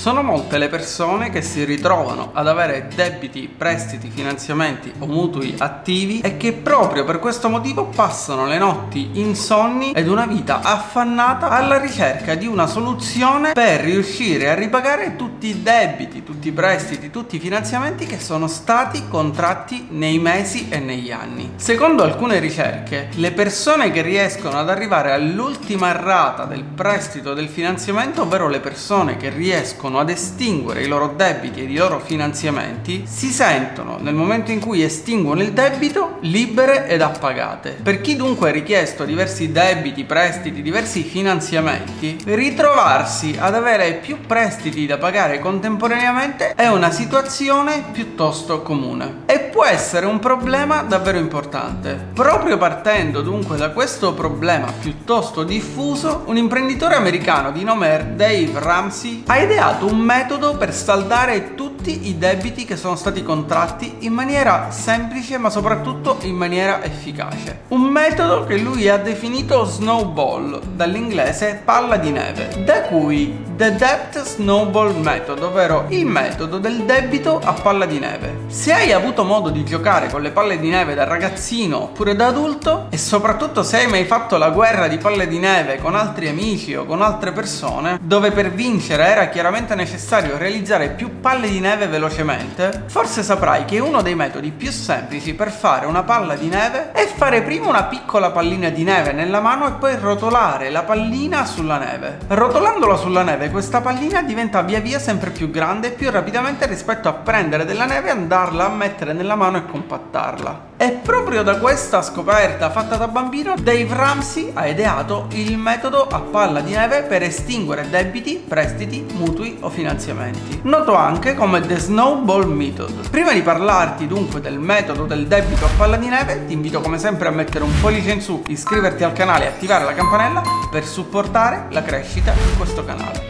Sono molte le persone che si ritrovano ad avere debiti, prestiti, finanziamenti o mutui attivi e che proprio per questo motivo passano le notti insonni ed una vita affannata alla ricerca di una soluzione per riuscire a ripagare tutti i debiti, tutti i prestiti, tutti i finanziamenti che sono stati contratti nei mesi e negli anni. Secondo alcune ricerche, le persone che riescono ad arrivare all'ultima rata del prestito del finanziamento, ovvero le persone che riescono ad estinguere i loro debiti e i loro finanziamenti, si sentono nel momento in cui estinguono il debito libere ed appagate. Per chi dunque ha richiesto diversi debiti, prestiti, diversi finanziamenti, ritrovarsi ad avere più prestiti da pagare contemporaneamente è una situazione piuttosto comune e può essere un problema davvero importante. Proprio partendo dunque da questo problema piuttosto diffuso, un imprenditore americano di nome Dave Ramsey ha ideato un metodo per saldare tutti i debiti che sono stati contratti in maniera semplice ma soprattutto in maniera efficace. Un metodo che lui ha definito snowball, dall'inglese palla di neve, da cui The Debt Snowball Method, ovvero il metodo del debito a palla di neve. Se hai avuto modo di giocare con le palle di neve da ragazzino oppure da adulto e soprattutto se hai mai fatto la guerra di palle di neve con altri amici o con altre persone, dove per vincere era chiaramente necessario realizzare più palle di neve velocemente, forse saprai che uno dei metodi più semplici per fare una palla di neve è fare prima una piccola pallina di neve nella mano e poi rotolare la pallina sulla neve. Rotolandola sulla neve questa pallina diventa via via sempre più grande e più rapidamente rispetto a prendere della neve e andarla a mettere nella mano e compattarla. E proprio da questa scoperta fatta da bambino, Dave Ramsey ha ideato il metodo a palla di neve per estinguere debiti, prestiti, mutui o finanziamenti. Noto anche come The Snowball Method. Prima di parlarti dunque del metodo del debito a palla di neve, ti invito come sempre a mettere un pollice in su, iscriverti al canale e attivare la campanella per supportare la crescita di questo canale.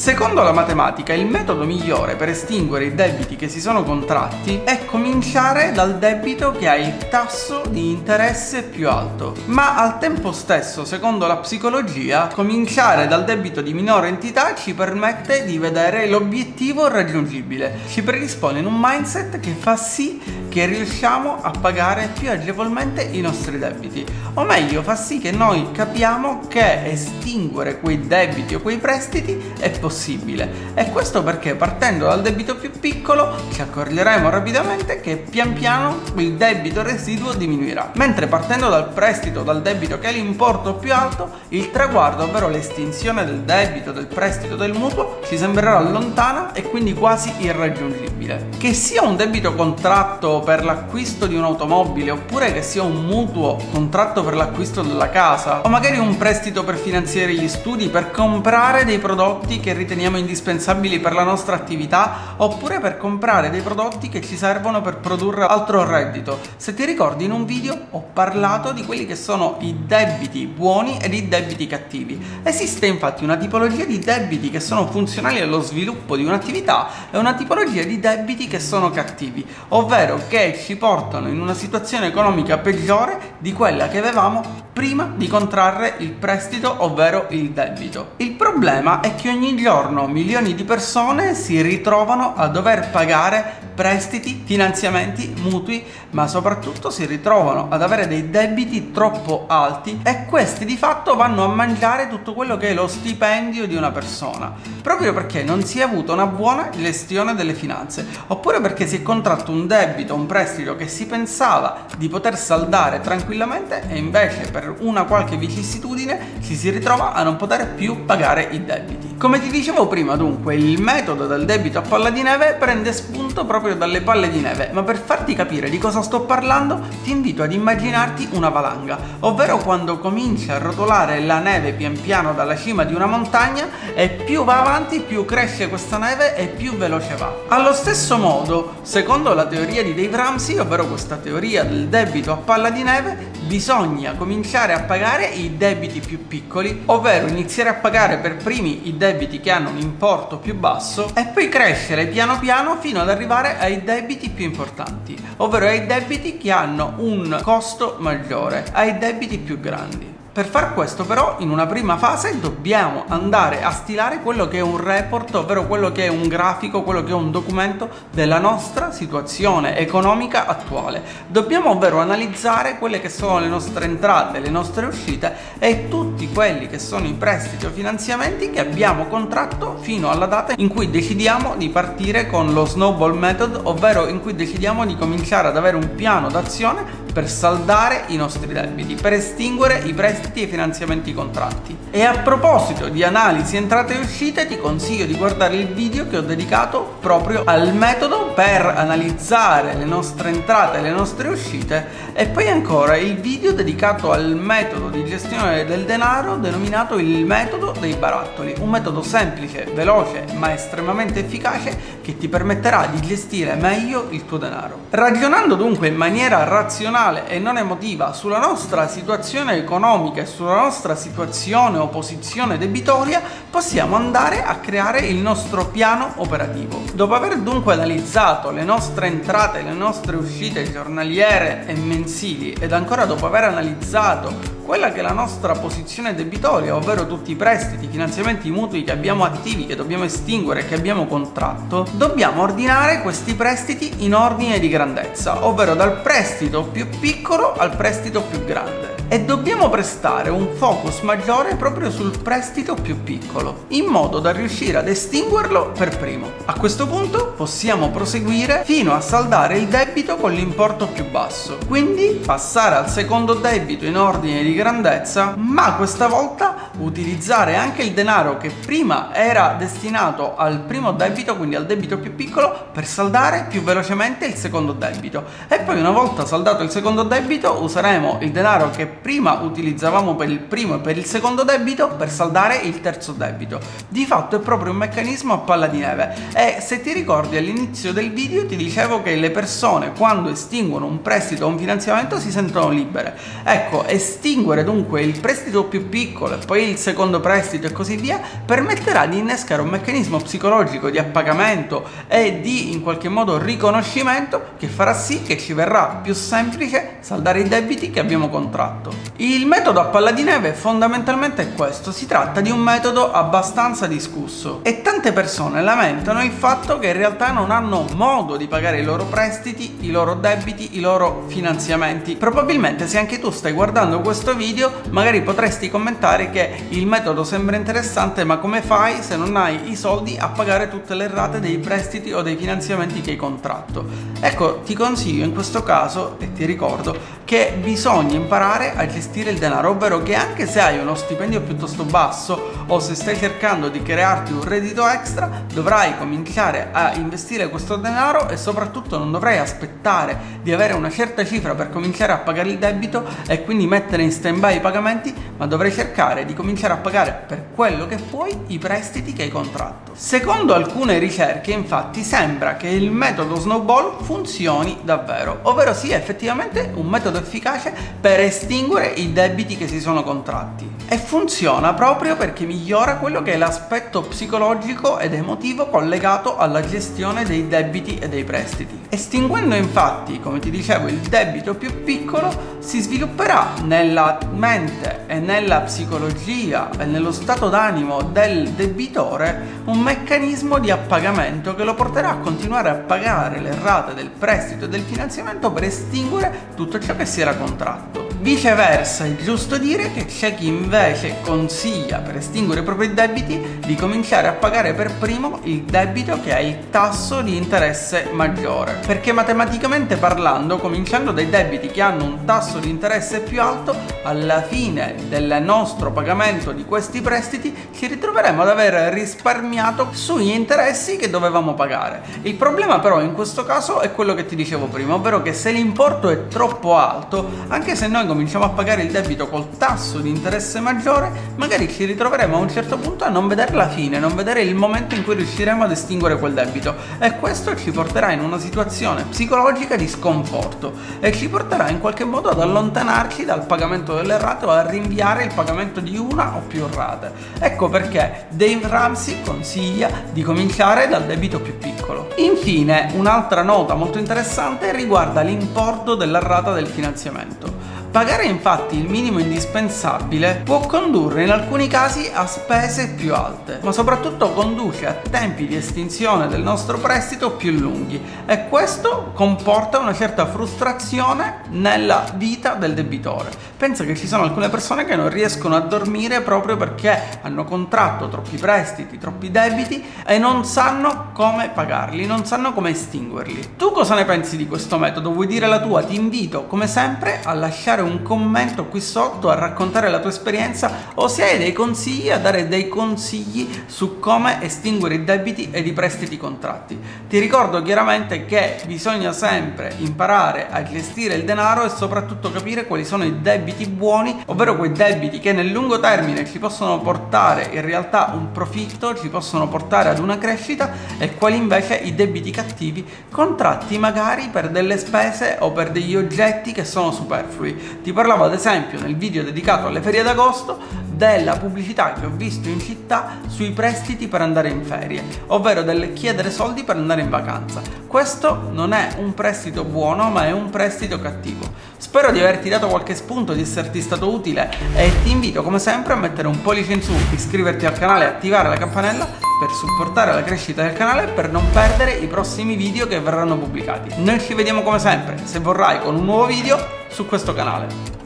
Secondo la matematica, il metodo migliore per estinguere i debiti che si sono contratti è cominciare dal debito che ha il tasso di interesse più alto. Ma al tempo stesso, secondo la psicologia, cominciare dal debito di minore entità ci permette di vedere l'obiettivo raggiungibile, ci predispone in un mindset che fa sì che riusciamo a pagare più agevolmente i nostri debiti. O meglio, fa sì che noi capiamo che estinguere quei debiti o quei prestiti è possibile. E questo perché partendo dal debito più piccolo ci accorgeremo rapidamente che pian piano il debito residuo diminuirà. Mentre partendo dal prestito, dal debito che è l'importo più alto, il traguardo, ovvero l'estinzione del debito, del prestito, del mutuo, ci sembrerà lontana e quindi quasi irraggiungibile. Che sia un debito contratto per l'acquisto di un'automobile oppure che sia un mutuo contratto per l'acquisto della casa o magari un prestito per finanziare gli studi per comprare dei prodotti che riteniamo indispensabili per la nostra attività oppure per comprare dei prodotti che ci servono per produrre altro reddito. Se ti ricordi in un video ho parlato di quelli che sono i debiti buoni ed i debiti cattivi. Esiste infatti una tipologia di debiti che sono funzionali allo sviluppo di un'attività e una tipologia di debiti che sono cattivi, ovvero che ci portano in una situazione economica peggiore di quella che avevamo prima di contrarre il prestito, ovvero il debito. Il problema è che ogni giorno milioni di persone si ritrovano a dover pagare prestiti, finanziamenti, mutui, ma soprattutto si ritrovano ad avere dei debiti troppo alti e questi di fatto vanno a mangiare tutto quello che è lo stipendio di una persona, proprio perché non si è avuta una buona gestione delle finanze, oppure perché si è contratto un debito, un prestito che si pensava di poter saldare tranquillamente e invece per una qualche vicissitudine ci si ritrova a non poter più pagare i debiti. Come ti dicevo prima, dunque, il metodo del debito a palla di neve prende spunto proprio dalle palle di neve, ma per farti capire di cosa sto parlando, ti invito ad immaginarti una valanga, ovvero quando comincia a rotolare la neve pian piano dalla cima di una montagna e più va avanti, più cresce questa neve e più veloce va. Allo stesso modo, secondo la teoria di Dave Ramsey, ovvero questa teoria del debito a palla di neve, bisogna cominciare a pagare i debiti più piccoli, ovvero iniziare a pagare per primi i debiti che hanno un importo più basso e poi crescere piano piano fino ad arrivare ai debiti più importanti, ovvero ai debiti che hanno un costo maggiore, ai debiti più grandi. Per far questo però in una prima fase dobbiamo andare a stilare quello che è un report, ovvero quello che è un grafico, quello che è un documento della nostra situazione economica attuale. Dobbiamo ovvero analizzare quelle che sono le nostre entrate, le nostre uscite e tutti quelli che sono i prestiti o finanziamenti che abbiamo contratto fino alla data in cui decidiamo di partire con lo snowball method, ovvero in cui decidiamo di cominciare ad avere un piano d'azione per saldare i nostri debiti, per estinguere i prestiti e i finanziamenti contratti. E a proposito di analisi entrate e uscite, ti consiglio di guardare il video che ho dedicato proprio al metodo per analizzare le nostre entrate e le nostre uscite e poi ancora il video dedicato al metodo di gestione del denaro denominato il metodo dei barattoli, un metodo semplice, veloce ma estremamente efficace che ti permetterà di gestire meglio il tuo denaro. Ragionando dunque in maniera razionale e non emotiva sulla nostra situazione economica e sulla nostra situazione o posizione debitoria, possiamo andare a creare il nostro piano operativo. Dopo aver dunque analizzato le nostre entrate, le nostre uscite giornaliere e mensili ed ancora dopo aver analizzato quella che è la nostra posizione debitoria, ovvero tutti i prestiti, i finanziamenti, i mutui che abbiamo attivi, che dobbiamo estinguere, che abbiamo contratto, dobbiamo ordinare questi prestiti in ordine di grandezza, ovvero dal prestito più piccolo al prestito più grande e dobbiamo prestare un focus maggiore proprio sul prestito più piccolo, in modo da riuscire ad estinguerlo per primo. A questo punto possiamo proseguire fino a saldare il debito con l'importo più basso, quindi passare al secondo debito in ordine di grandezza, ma questa volta utilizzare anche il denaro che prima era destinato al primo debito, quindi al debito più piccolo, per saldare più velocemente il secondo debito. E poi una volta saldato il secondo debito useremo il denaro che prima utilizzavamo per il primo e per il secondo debito per saldare il terzo debito. Di fatto è proprio un meccanismo a palla di neve e se ti ricordi all'inizio del video ti dicevo che le persone quando estinguono un prestito o un finanziamento si sentono libere. Ecco, estinguere dunque il prestito più piccolo e poi il secondo prestito e così via permetterà di innescare un meccanismo psicologico di appagamento e di in qualche modo riconoscimento che farà sì che ci verrà più semplice saldare i debiti che abbiamo contratto. Il metodo a palla di neve fondamentalmente è questo, si tratta di un metodo abbastanza discusso e tante persone lamentano il fatto che in realtà non hanno modo di pagare i loro prestiti, i loro debiti, i loro finanziamenti. Probabilmente se anche tu stai guardando questo video magari potresti commentare che il metodo sembra interessante ma come fai se non hai i soldi a pagare tutte le rate dei prestiti o dei finanziamenti che hai contratto? Ecco, ti consiglio in questo caso e ti ricordo che bisogna imparare a gestire il denaro, ovvero che anche se hai uno stipendio piuttosto basso o se stai cercando di crearti un reddito extra, dovrai cominciare a investire questo denaro e soprattutto non dovrai aspettare di avere una certa cifra per cominciare a pagare il debito e quindi mettere in stand by i pagamenti, ma dovrai cercare di cominciare a pagare per quello che puoi i prestiti che hai contratto. Secondo alcune ricerche, infatti, sembra che il metodo snowball funzioni davvero, ovvero sia effettivamente un metodo efficace per estinguere i debiti che si sono contratti. E funziona proprio perché migliora quello che è l'aspetto psicologico ed emotivo collegato alla gestione dei debiti e dei prestiti. Estinguendo infatti, come ti dicevo, il debito più piccolo, si svilupperà nella mente e nella psicologia e nello stato d'animo del debitore un meccanismo di appagamento che lo porterà a continuare a pagare le rate del prestito e del finanziamento per estinguere tutto ciò che si era contratto. Viceversa, è giusto dire che c'è chi invece consiglia per estinguere i propri debiti di cominciare a pagare per primo il debito che ha il tasso di interesse maggiore. Perché matematicamente parlando, cominciando dai debiti che hanno un tasso di interesse più alto, alla fine del nostro pagamento di questi prestiti ci ritroveremo ad aver risparmiato sugli interessi che dovevamo pagare. Il problema però in questo caso è quello che ti dicevo prima, ovvero che se l'importo è troppo alto, anche se noi cominciamo a pagare il debito col tasso di interesse maggiore, magari ci ritroveremo a un certo punto a non vedere la fine, non vedere il momento in cui riusciremo ad estinguere quel debito e questo ci porterà in una situazione psicologica di sconforto e ci porterà in qualche modo ad allontanarci dal pagamento delle rate o a rinviare il pagamento di una o più rate. Ecco perché Dave Ramsey consiglia di cominciare dal debito più piccolo. Infine, un'altra nota molto interessante riguarda l'importo della rata del finanziamento. Pagare infatti il minimo indispensabile può condurre in alcuni casi a spese più alte, ma soprattutto conduce a tempi di estinzione del nostro prestito più lunghi e questo comporta una certa frustrazione nella vita del debitore. Pensa che ci sono alcune persone che non riescono a dormire proprio perché hanno contratto troppi prestiti, troppi debiti e non sanno come pagarli, non sanno come estinguerli. Tu cosa ne pensi di questo metodo? Vuoi dire la tua? Ti invito come sempre a lasciare lasciare un commento qui sotto a raccontare la tua esperienza o se hai dei consigli a dare dei consigli su come estinguere i debiti ed i prestiti contratti. Ti ricordo chiaramente che bisogna sempre imparare a gestire il denaro e soprattutto capire quali sono i debiti buoni, ovvero quei debiti che nel lungo termine ci possono portare in realtà un profitto, ci possono portare ad una crescita e quali invece i debiti cattivi, contratti magari per delle spese o per degli oggetti che sono superflui. Ti parlavo ad esempio nel video dedicato alle ferie d'agosto della pubblicità che ho visto in città sui prestiti per andare in ferie, ovvero del chiedere soldi per andare in vacanza. Questo non è un prestito buono, ma è un prestito cattivo. Spero di averti dato qualche spunto, di esserti stato utile e ti invito come sempre a mettere un pollice in su, iscriverti al canale e attivare la campanella per supportare la crescita del canale e per non perdere i prossimi video che verranno pubblicati. Noi ci vediamo come sempre, se vorrai, con un nuovo video su questo canale.